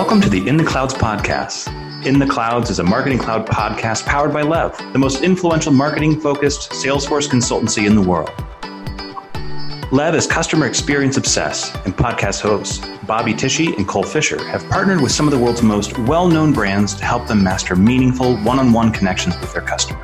Welcome to the In the Clouds podcast. In the Clouds is a marketing cloud podcast powered by Lev, the most influential marketing focused Salesforce consultancy in the world. Lev is customer experience obsessed, and podcast hosts Bobby Tichy and Cole Fisher have partnered with some of the world's most well known brands to help them master meaningful one on one connections with their customers.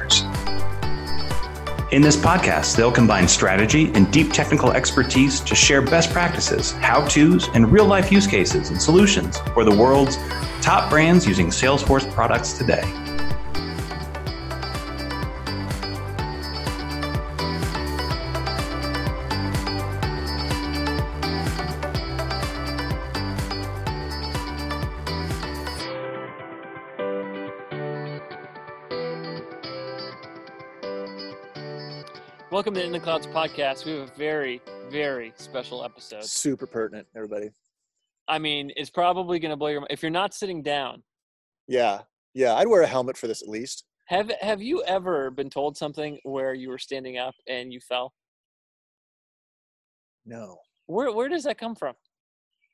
In this podcast, they'll combine strategy and deep technical expertise to share best practices, how to's, and real life use cases and solutions for the world's top brands using Salesforce products today. Welcome to In the Clouds podcast. We have a very, very special episode. Super pertinent, everybody. I mean, it's probably going to blow your mind. If you're not sitting down, Yeah, yeah. I'd wear a helmet for this at least. have have you ever been told something where you were standing up and you fell? No, Where where does that come from?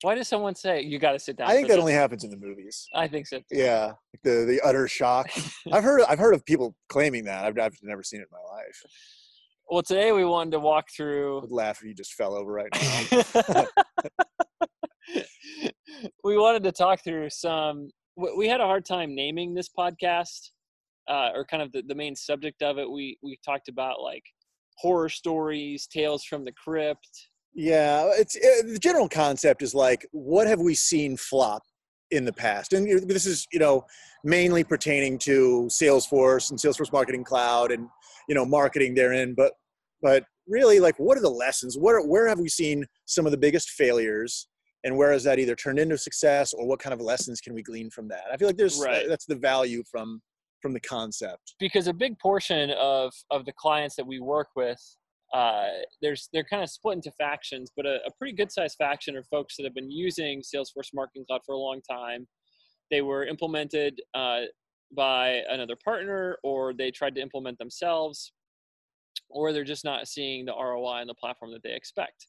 Why does someone say you got to sit down? I think that this?" only happens in the movies. I think so. Too. Yeah, the the utter shock. I've heard I've heard of people claiming that. I've, I've never seen it in my life. Well, today we wanted to walk I through. would laugh if you just fell over right now. we wanted to talk through some. we- had a hard time naming this podcast, uh, or kind of the, the main subject of it. We we talked about like horror stories, tales from the crypt. yeah, it's uh the general concept is like, what have we seen flop in the past? And this is you know mainly pertaining to Salesforce and Salesforce Marketing Cloud and you know marketing therein, but but really like what are the lessons? Where where have we seen some of the biggest failures? And where has that either turned into success, or what kind of lessons can we glean from that? I feel like there's Right. that's the value from from the concept. because a big portion of of the clients that we work with uh, there's they're kind of split into factions but a, a pretty good sized faction are folks that have been using salesforce marketing cloud for a long time they were implemented uh, by another partner or they tried to implement themselves or they're just not seeing the roi on the platform that they expect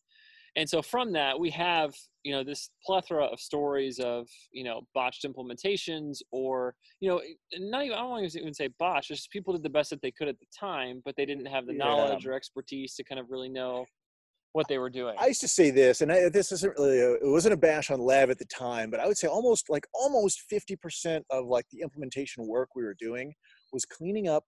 and so from that we have you know this plethora of stories of you know botched implementations or you know not even i don't want to even say botched just people did the best that they could at the time but they didn't have the Yeah. knowledge or expertise to kind of really know what they were doing I used to say this, and I, this isn't really a, it wasn't a bash on Lev at the time, but I would say almost like almost fifty percent of like the implementation work we were doing was cleaning up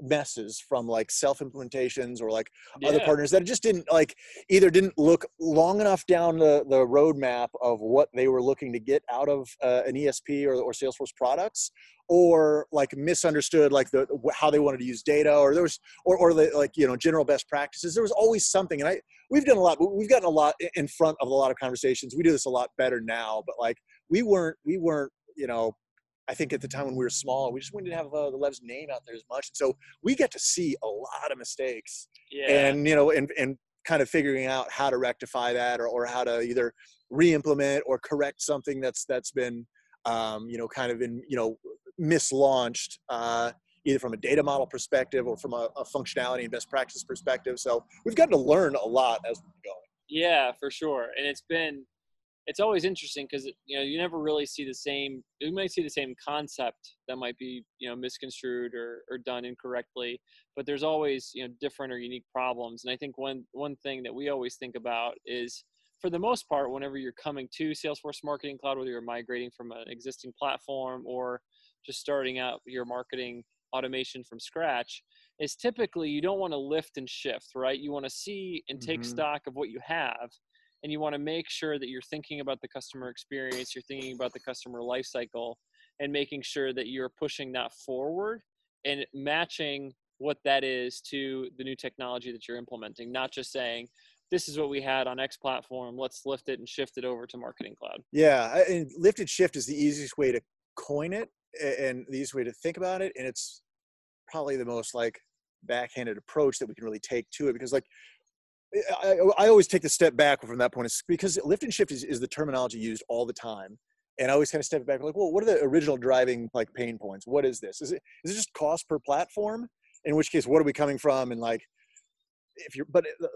messes from like self implementations or like other partners that just didn't like either didn't look long enough down the the roadmap of what they were looking to get out of uh, an ESP or or Salesforce products, or like misunderstood like the how they wanted to use data, or there was or or the, like you know general best practices. There was always something, and I we've done a lot. We've gotten a lot in front of a lot of conversations. We do this a lot better now, but like we weren't we weren't you know. I think at the time when we were small, we just didn't have uh, the Lev's name out there as much, and so we get to see a lot of mistakes yeah and you know and and kind of figuring out how to rectify that or, or how to either re-implement or correct something that's that's been um, you know kind of in you know mislaunched uh, either from a data model perspective or from a, a functionality and best practice perspective so we've gotten to learn a lot as we're going Yeah, for sure. And it's been it's always interesting because you know you never really see the same you might see the same concept that might be you know misconstrued or, or done incorrectly but there's always you know different or unique problems and i think one one thing that we always think about is for the most part whenever you're coming to salesforce marketing cloud whether you're migrating from an existing platform or just starting out your marketing automation from scratch is typically you don't want to lift and shift right you want to see and take Mhm. stock of what you have and you want to make sure that you're thinking about the customer experience you're thinking about the customer life cycle and making sure that you're pushing that forward and matching what that is to the new technology that you're implementing not just saying this is what we had on x platform let's lift it and shift it over to marketing cloud. Yeah and lift and shift is the easiest way to coin it and the easiest way to think about it and it's probably the most like backhanded approach that we can really take to it because like I, I always take the step back from that point. It's because lift and shift is, is the terminology used all the time. And I always kind of step back like well what are the original driving like pain points? What is this? Is it is it just cost per platform? In which case what are we coming from? And like if you're but uh, the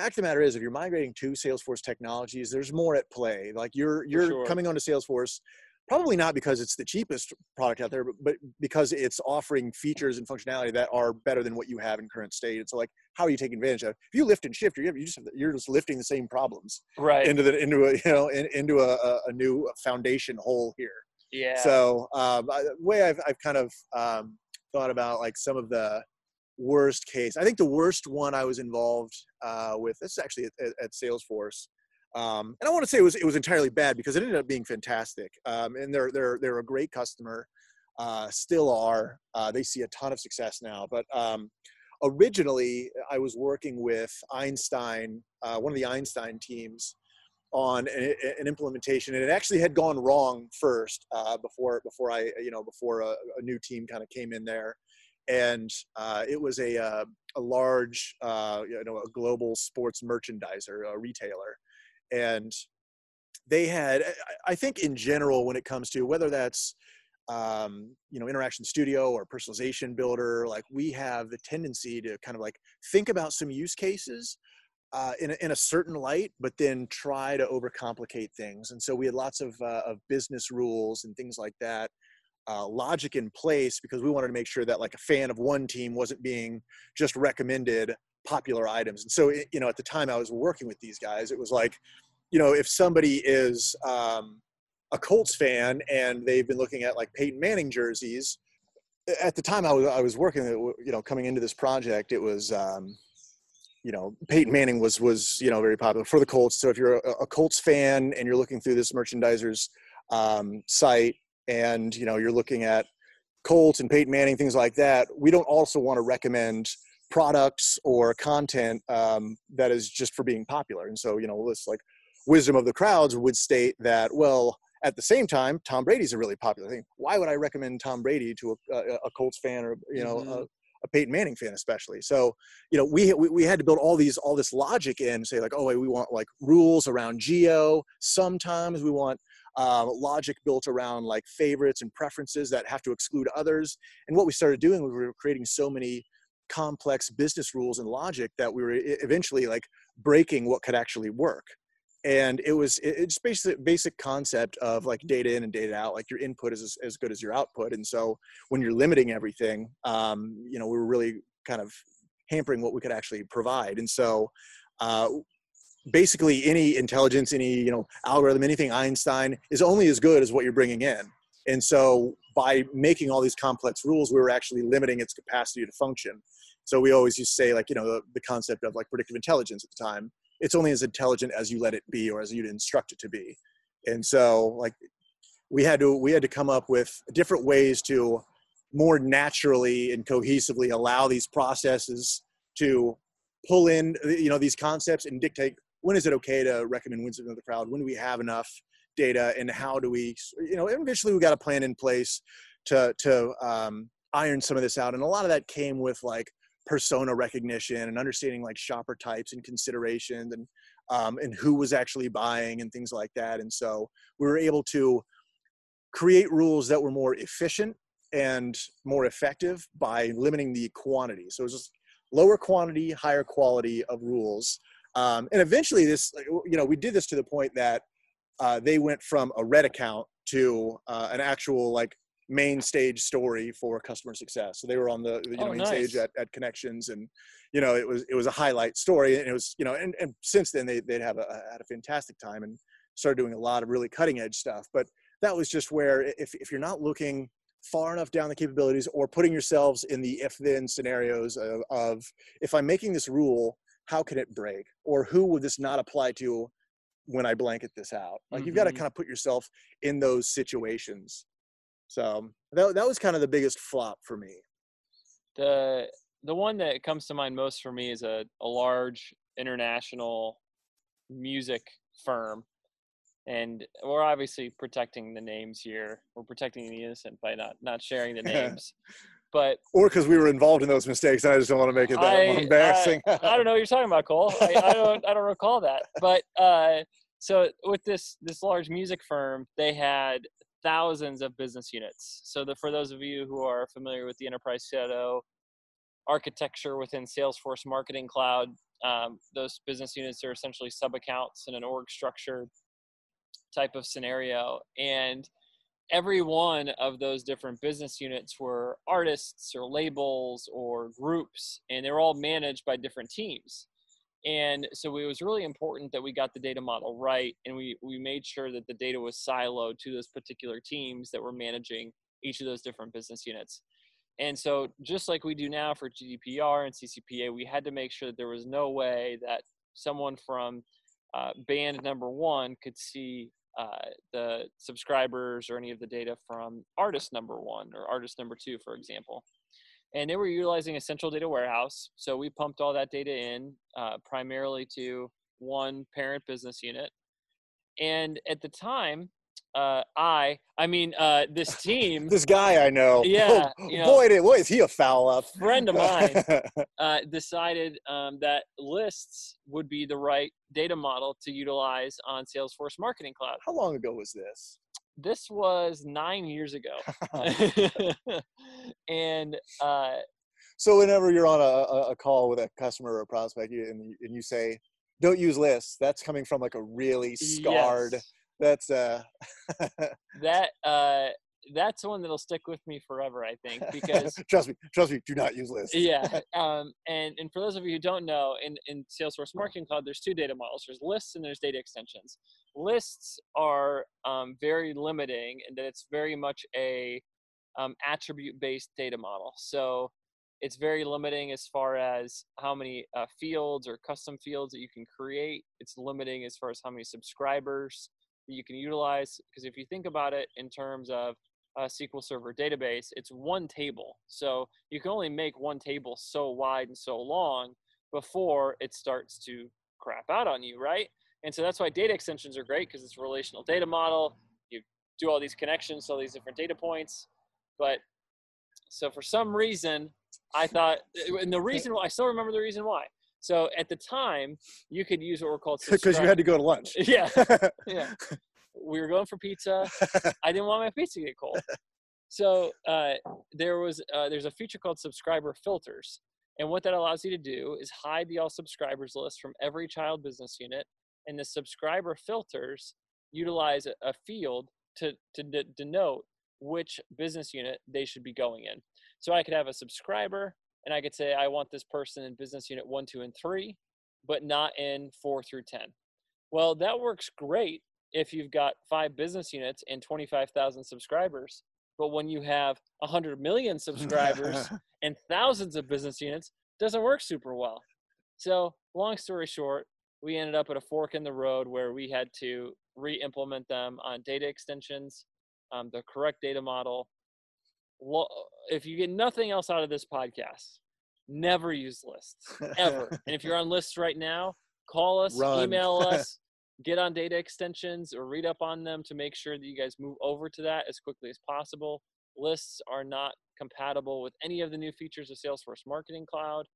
fact of the matter is if you're migrating to salesforce technologies there's more at play. Like you're you're sure. coming onto salesforce probably not because it's the cheapest product out there, but, but because it's offering features and functionality that are better than what you have in current state. And so, like, how are you taking advantage of? If you lift and shift, you're you just you're just lifting the same problems right into the into a you know in, into a, a new foundation hole here. yeah So um, I- the way I've I've kind of um, thought about like some of the worst case. I think the worst one I was involved uh, with. This is actually at, at Salesforce, um, and I want to say it was it was entirely bad because it ended up being fantastic. Um, and they're they're they're a great customer, uh, still are. Uh, they see a ton of success now, but. Um, Originally, I was working with Einstein, uh, one of the Einstein teams, on a- a- an implementation, and it actually had gone wrong first uh, before before I you know before a, a new team kind of came in there, and uh, it was a uh, a large uh, you know a global sports merchandiser, a retailer, and they had I- think in general when it comes to whether that's um, you know interaction studio or personalization builder like we have the tendency to kind of like think about some use cases uh, in, a, in a certain light, but then try to overcomplicate things. And so we had lots of, uh, of business rules and things like that, uh, logic in place because we wanted to make sure that like a fan of one team wasn't being just recommended popular items. And so, it, you know, at the time I was working with these guys, it was like, you know, if somebody is um, a Colts fan and they've been looking at like Peyton Manning jerseys, at the time I was, I was working, you know, coming into this project, it was, um, you know, Peyton Manning was was you know very popular for the Colts. So if you're a, a Colts fan and you're looking through this merchandiser's um, site, and you know you're looking at Colts and Peyton Manning things like that, we don't also want to recommend products or content um, that is just for being popular. And so you know, this like wisdom of the crowds would state that well. At the same time, Tom Brady's a really popular thing. Why would I recommend Tom Brady to a, a, a Colts fan or you know Mhm. a, a Peyton Manning fan especially? So you know we, we we had to build all these all this logic in say like oh wait, we want like rules around geo sometimes we want uh, logic built around like favorites and preferences that have to exclude others and what we started doing was we were creating so many complex business rules and logic that we were eventually like breaking what could actually work and it was it's basic basic concept of like data in and data out like your input is as, as good as your output and so when you're limiting everything um, you know we were really kind of hampering what we could actually provide. And so, uh, basically, any intelligence, any you know algorithm, anything Einstein is only as good as what you're bringing in. And so, by making all these complex rules, we were actually limiting its capacity to function. So we always used to say, like you know, the, the concept of like predictive intelligence at the time. It's only as intelligent as you let it be, or as you instruct it to be. And so, like we had to we had to come up with different ways to more naturally and cohesively allow these processes to pull in you know these concepts and dictate when is it okay to recommend wisdom of the crowd when do we have enough data and how do we you know eventually we got a plan in place to to um, iron some of this out and a lot of that came with like persona recognition and understanding like shopper types and considerations and um, and who was actually buying and things like that and so we were able to create rules that were more efficient and more effective by limiting the quantity. So it was just lower quantity, higher quality of rules. Um, and eventually, this, you know, we did this to the point that uh, they went from a red account to uh, an actual like main stage story for customer success. So they were on the you know, Oh, main nice. stage at, at Connections, and you know, it was it was a highlight story, and it was you know, and, and since then they they'd have a, had a fantastic time and started doing a lot of really cutting edge stuff. But that was just where if if you're not looking far enough down the capabilities or putting yourselves in the if then scenarios of, of if i'm making this rule how can it break or who would this not apply to when i blanket this out like you've got to mm-hmm. kind of put yourself in those situations so that, that was kind of the biggest flop for me. The the one that comes to mind most for me is a, a large international music firm. And we're obviously protecting the names here. We're protecting the innocent by not not sharing the names. But or because we were involved in those mistakes and i just don't want to make it that I, embarrassing. I, I don't know what you're talking about cole. I, I don't i don't recall that. But uh so with this this large music firm they had thousands of business units so the, for those of you who are familiar with the enterprise CIO architecture within salesforce marketing cloud um, those business units are essentially sub accounts in an org structure type of scenario and every one of those different business units were artists or labels or groups, and they were all managed by different teams. And so it was really important that we got the data model right, and we we made sure that the data was siloed to those particular teams that were managing each of those different business units. And so, just like we do now for GDPR and CCPA, we had to make sure that there was no way that someone from uh, band number one could see uh, the subscribers or any of the data from artist number one or artist number two, for example. And they were utilizing a central data warehouse. So we pumped all that data in uh, primarily to one parent business unit. And at the time, uh, I, I mean, uh, this team, this guy I know, yeah, oh, you know, boy, did, boy, is he a foul up. friend of mine, uh, decided um, that lists would be the right data model to utilize on Salesforce Marketing Cloud. How long ago was this? This was nine years ago, and uh, so whenever you're on a, a, call with a customer or a prospect, and, you, and you say, "Don't use lists," that's coming from like a really scarred. yes, That's uh. that uh, that's one that'll stick with me forever. I think because trust me, trust me. Do not use lists. yeah um, and and for those of you who don't know in, in salesforce marketing cloud there's two data models there's lists and there's data extensions lists are um, very limiting in that it's very much a um, attribute based data model so it's very limiting as far as how many uh, fields or custom fields that you can create it's limiting as far as how many subscribers that you can utilize because if you think about it in terms of a SQL Server database, it's one table. So you can only make one table so wide and so long before it starts to crap out on you, right? And so that's why data extensions are great because it's a relational data model. You do all these connections to all these different data points. But so for some reason, I thought, uh, and the reason why, I still remember the reason why. So at the time, you could use what were called Because you had to go to lunch. yeah, yeah. We were going for pizza. I didn't want my pizza to get cold. So uh, there was uh, there's a feature called subscriber filters, and what that allows you to do is hide the all subscribers list from every child business unit, and the subscriber filters utilize a, a field to to de- denote which business unit they should be going in. So I could have a subscriber, and I could say I want this person in business unit one, two, and three, but not in four through ten. Well, that works great if you've got five business units and 25,000 subscribers. But when you have 100 million subscribers and thousands of business units, doesn't work super well. So, long story short, we ended up at a fork in the road where we had to re-implement them on data extensions, um, the correct data model. Lo- If you get nothing else out of this podcast, never use lists ever. and if you're on lists right now, call us, Run. email us, get on data extensions or read up on them to make sure that you guys move over to that as quickly as possible. Lists are not compatible with any of the new features of Salesforce Marketing Cloud.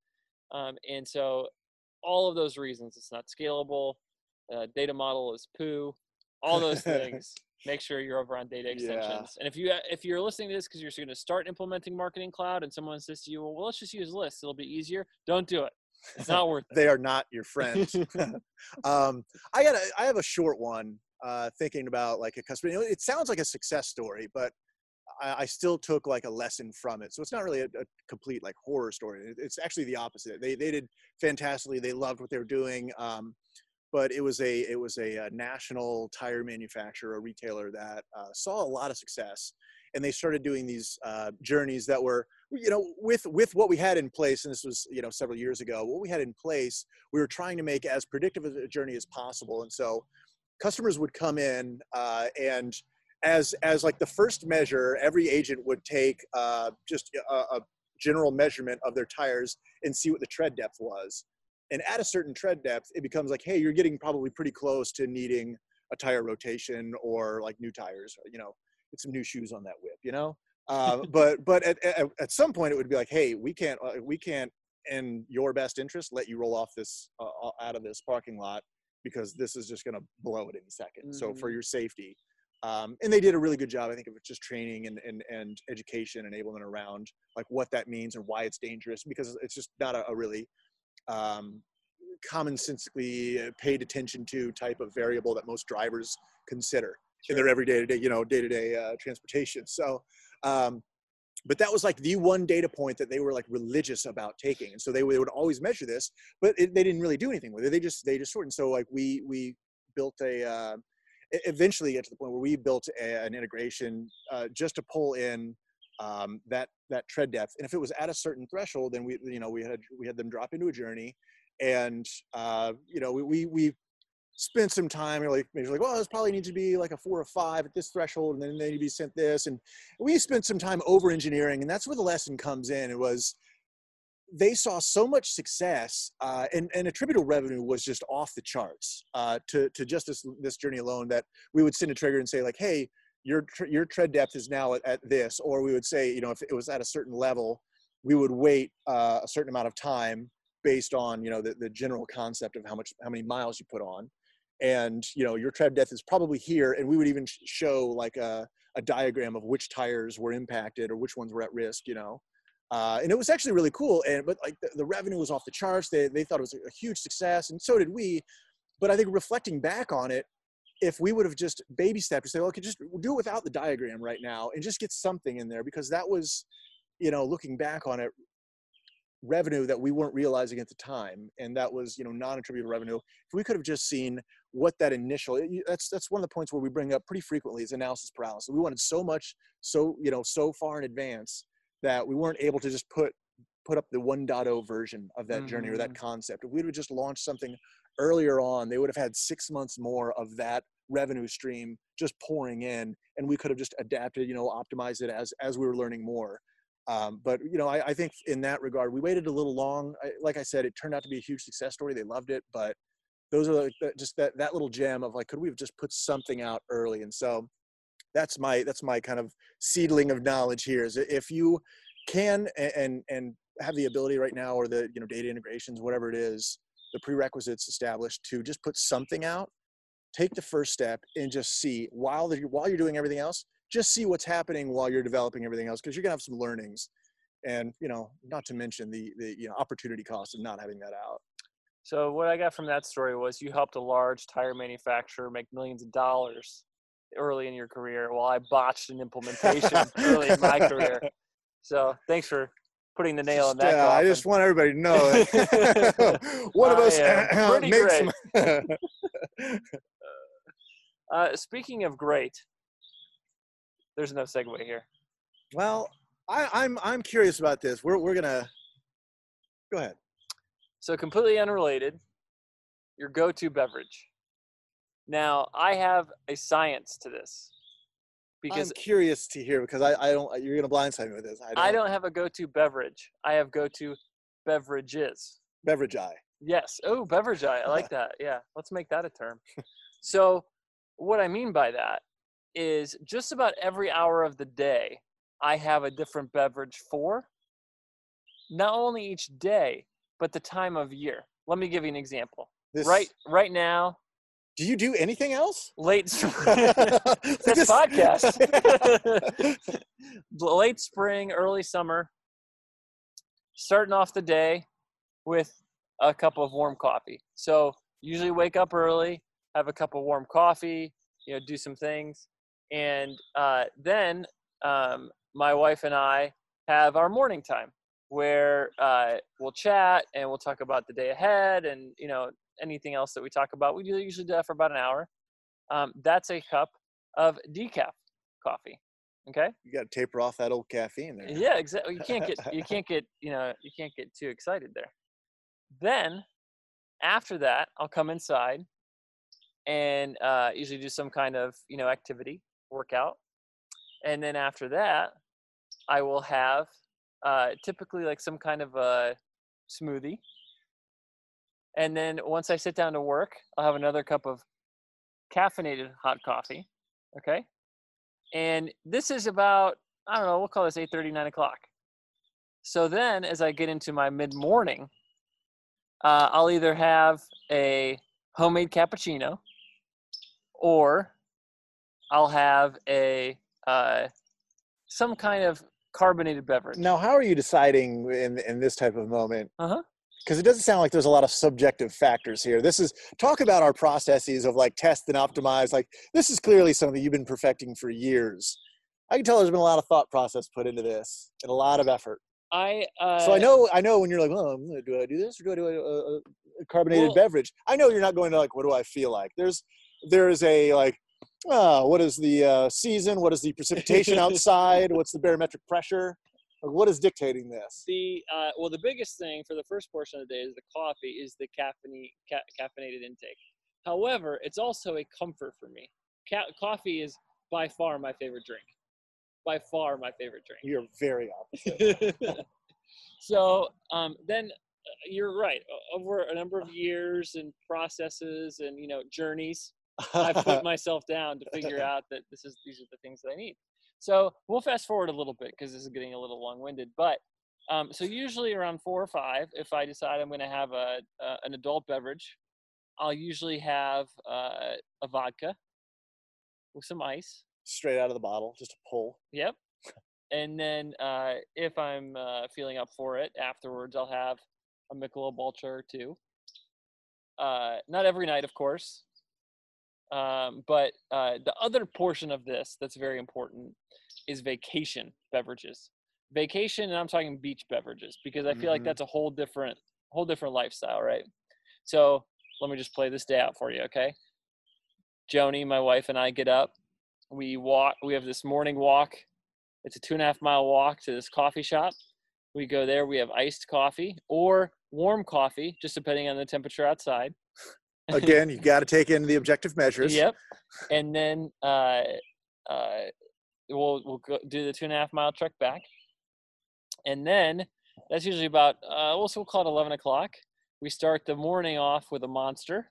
Um, and so, all of those reasons, it's not scalable, uh, data model is poo, all those things. Make sure you're over on data Yeah. extensions. And if you if you're listening to this because you're going to start implementing Marketing Cloud, and someone says to you, "Well, well let's just use lists; it'll be easier," don't do it. It's not worth it. they are not your friends. um, I got a, I have a short one. Uh, thinking about like a customer, you know, it sounds like a success story, but I, I still took like a lesson from it. So it's not really a, a complete like horror story. It- It's actually the opposite. They they did fantastically. They loved what they were doing. Um, but it was a it was a, uh national tire manufacturer, a retailer that uh, saw a lot of success, and they started doing these uh, journeys that were you know with with what we had in place and this was you know several years ago what we had in place we were trying to make as predictive a journey as possible. And so customers would come in uh, and as as like the first measure every agent would take uh, just a, a general measurement of their tires and see what the tread depth was. And at a certain tread depth it becomes like hey you're getting probably pretty close to needing a tire rotation or like new tires you know get some new shoes on that whip you know? Uh, but but at, at, at some point it would be like hey we can't uh, we can't in your best interest let you roll off this uh, out of this parking lot because this is just going to blow it any 2nd so for Mhm. your safety um, and they did a really good job i think of just training and, and, and education enablement around like what that means and why it's dangerous because it's just not a, a really um, commonsensically uh, paid attention to type of variable that most drivers consider in their everyday to day, you know, day to day transportation. So, um, but that was like the one data point that they were like religious about taking, and so they, they would always measure this, but it, they didn't really do anything with it. They just they just sort. And so like we we built a. Uh, eventually get to the point where we built a, an integration uh, just to pull in um, that that tread depth. And if it was at a certain threshold, then we you know we had we had them drop into a journey, and uh, you know we we, we spent some time you know, like maybe like well this probably needs to be like a four or five at this threshold and then they need to be sent this and we spent some time over engineering and that's where the lesson comes in. It was they saw so much success uh, and, and attributable revenue was just off the charts uh, to, to just this, this journey alone that we would send a trigger and say like hey your your tread depth is now at, at, this or we would say you know if it was at a certain level we would wait uh, a certain amount of time based on you know the, the general concept of how much how many miles you put on and you know your tread depth is probably here and we would even show like a, a diagram of which tires were impacted or which ones were at risk you know uh, and it was actually really cool and but like the, the, revenue was off the charts they, they thought it was a huge success and so did we but i think reflecting back on it if we would have just baby stepped and say, well, okay, just do it without the diagram right now and just get something in there because that was, you know, looking back on it, revenue that we weren't realizing at the time. And that was, you know, non-attributable revenue. If we could have just seen what that initial, that's, that's one of the points where we bring up pretty frequently is analysis paralysis. We wanted so much, so, you know, so far in advance that we weren't able to just put, put up the 1.0 version of that mm-hmm. journey or that mm-hmm. concept. If we would have just launch something earlier on, they would have had six months more of that revenue stream just pouring in, and we could have just adapted, you know, optimized it as as we were learning more. Um, but you know, I, I, think in that regard, we waited a little long. I, like I said, it turned out to be a huge success story. They loved it, but those are like just that that little gem of like, could we have just put something out early? And so that's my that's my kind of seedling of knowledge here. Is if you can and and have the ability right now, or the you know data integrations, whatever it is, the prerequisites established to just put something out take the first step and just see while the, while you're doing everything else just see what's happening while you're developing everything else because you're gonna have some learnings and you know not to mention the the you know opportunity cost of not having that out so what i got from that story was you helped a large tire manufacturer make millions of dollars early in your career while i botched an implementation early in my career so thanks for putting the nail in that. Uh, I just want everybody to know one of us uh, makes. Some uh, speaking of great, there's no segue here. Well, I, I'm I'm curious about this. We're we're gonna go ahead. So completely unrelated, your go-to beverage. Now I have a science to this because I'm curious to hear because I, I don't you're gonna blindside me with this. I don't, I don't have a go-to beverage. I have go-to beverages. Beverage eye. Yes. Oh, beverage eye. I like that. Yeah. Let's make that a term. so, what I mean by that is just about every hour of the day, I have a different beverage for. Not only each day, but the time of year. Let me give you an example. This, right, right now, do you do anything else? Late spring. this podcast. Late spring, early summer. Starting off the day with a cup of warm coffee. So usually wake up early, have a cup of warm coffee, you know, do some things, and uh, then um, my wife and I have our morning time where uh, we'll chat and we'll talk about the day ahead and you know anything else that we talk about. We usually do that for about an hour. Um, that's a cup of decaf coffee. Okay. You got to taper off that old caffeine there. Yeah, exactly. You can't get you can't get you know you can't get too excited there. Then after that, I'll come inside and uh, usually do some kind of you know activity, workout, and then after that, I will have uh, typically like some kind of a smoothie and then once I sit down to work, I'll have another cup of caffeinated hot coffee. Okay. And this is about, I don't know, we'll call this 8 30, 9 o'clock. So then as I get into my mid morning, uh, I'll either have a homemade cappuccino or I'll have a uh, some kind of carbonated beverage. Now, how are you deciding in in this type of moment? Uh huh because it doesn't sound like there's a lot of subjective factors here. This is talk about our processes of like test and optimize. Like this is clearly something you've been perfecting for years. I can tell there's been a lot of thought process put into this and a lot of effort. I uh, So I know, I know when you're like, oh, do I do this or do I do a, a, a carbonated Well- beverage? I know you're not going to like, what do I feel like? There's, there is a like, oh, what is the uh, season? What is the precipitation outside? What's the barometric pressure? Like, what is dictating this? the uh, well, the biggest thing for the first portion of the day is the coffee is the caffeine ca- caffeinated intake. However, it's also a comfort for me. Ca- coffee is by far my favorite drink. By far my favorite drink. You're very opposite. so um, then uh, you're right. Over a number of years and processes and you know journeys, I put myself down to figure out that this is these are the things that I need. So we'll fast forward a little bit because this is getting a little long-winded. But um, so usually around four or five, if I decide I'm going to have a, a an adult beverage, I'll usually have uh, a vodka with some ice. Straight out of the bottle, just a pull. Yep. And then uh, if I'm uh, feeling up for it afterwards, I'll have a Michelob Ultra or two. Uh, not every night, of course. Um, but uh, the other portion of this that's very important is vacation beverages. Vacation, and I'm talking beach beverages because I feel like Mhm. that's a whole different, whole different lifestyle, right? So let me just play this day out for you, okay? Joni, my wife, and I get up. We walk. We have this morning walk. It's a two and a half mile walk to this coffee shop. We go there. We have iced coffee or warm coffee, just depending on the temperature outside. Again, you got to take in the objective measures. Yep. And then uh, uh, we'll we'll go do the two and a half mile trek back, and then that's usually about uh, we'll, we'll call it eleven o'clock. We start the morning off with a monster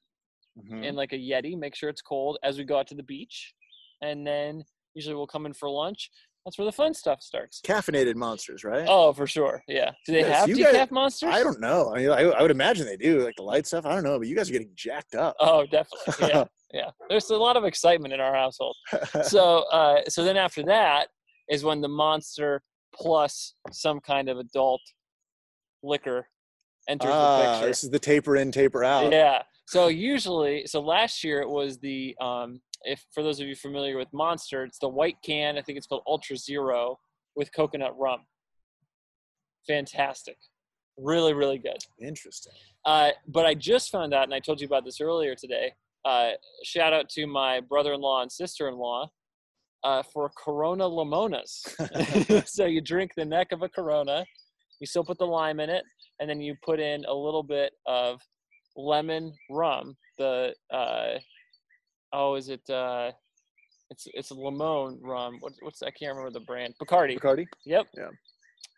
Mhm. and like a Yeti. Make sure it's cold as we go out to the beach, and then usually we'll come in for lunch. That's where the fun stuff starts. Caffeinated monsters, right? Oh, for sure. Yeah. Do they Yes, have decaf guys- monsters? I don't know. I, mean, I, I would imagine they do, like the light stuff. I don't know, but you guys are getting jacked up. Oh, definitely. Yeah. yeah. There's a lot of excitement in our household. so uh, so then after that is when the monster plus some kind of adult liquor enters ah, the picture. this is the taper in, taper out. Yeah. So usually, so last year it was the um, if for those of you familiar with Monster, it's the white can. I think it's called Ultra Zero with coconut rum. Fantastic, really really good. Interesting. Uh, but I just found out, and I told you about this earlier today. Uh, shout out to my brother-in-law and sister-in-law uh, for Corona Limonas. so you drink the neck of a Corona, you still put the lime in it, and then you put in a little bit of lemon rum. The uh, oh, is it? Uh, it's it's a limon rum. What, what's I can't remember the brand. Bacardi. Bacardi. Yep. Yeah.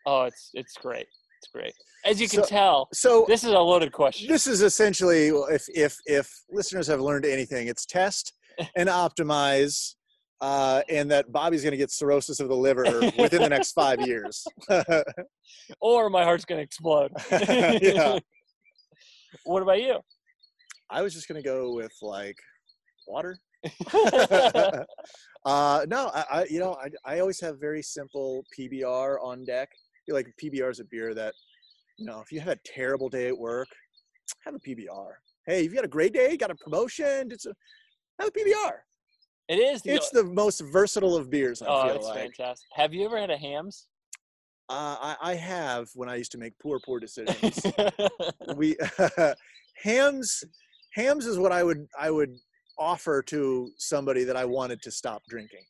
Oh, it's it's great. It's great. As you can So- tell, So this is a loaded question. this is essentially, if if if listeners have learned anything, it's test and optimize, uh, and that Bobby's going to get cirrhosis of the liver within the next five years. or my heart's gonna explode. Yeah. What about you? I was just going to go with like water. uh, no, I, I you know I, I always have very simple PBR on deck. Like PBR is a beer that you know if you have a terrible day at work, have a PBR. Hey, if you got a great day, got a promotion, it's a have a PBR. it is. The, It's the most versatile of beers. I oh, feel it's like fantastic. Have you ever had a Hamm's? uh, I, I have when I used to make poor poor decisions. we Hamm's Hamm's is what I would I would offer to somebody that I wanted to stop drinking.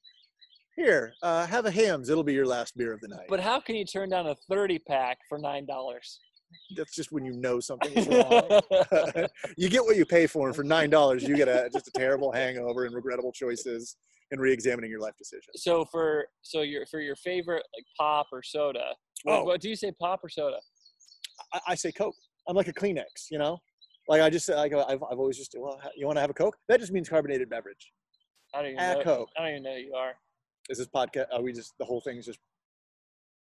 Here, uh, have a Hamm's. It'll be your last beer of the night. but how can you turn down a thirty pack for nine dollars? That's just when you know something is wrong. you get what you pay for, and for nine dollars, you get a just a terrible hangover and regrettable choices and re-examining your life decisions. so for so your for your favorite like pop or soda. What, Oh. what do you say? Pop or soda? I, I say Coke. I'm like a Kleenex, you know. Like I just like I've I've always just well, you want to have a Coke? That just means carbonated beverage. I don't even Add know. Coke. I don't even know you are. Is this podcast? Are we just the whole thing's just?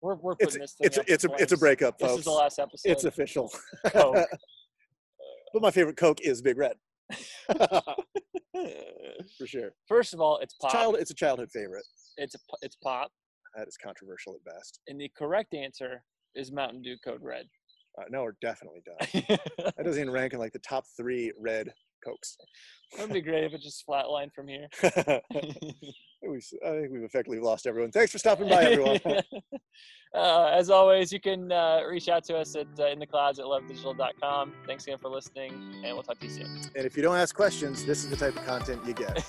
We're we're It's putting this thing. it's a, it's a it's a breakup, This folks. is the last episode. It's official. Coke. but my favorite Coke is Big Red. For sure. First of all, it's It's, pop. child, it's a childhood favorite. It's a, it's pop, That is controversial at best. and the correct answer is Mountain Dew Code Red. Uh, no, we're definitely done. that doesn't even rank in like the top three red cokes. That'd be great if it just flatlined from here. we, I think we've effectively lost everyone. Thanks for stopping by, everyone. uh, as always, you can uh, reach out to us at uh, in the clouds at levdigital.com. Thanks again for listening, and we'll talk to you soon. and if you don't ask questions, this is the type of content you get.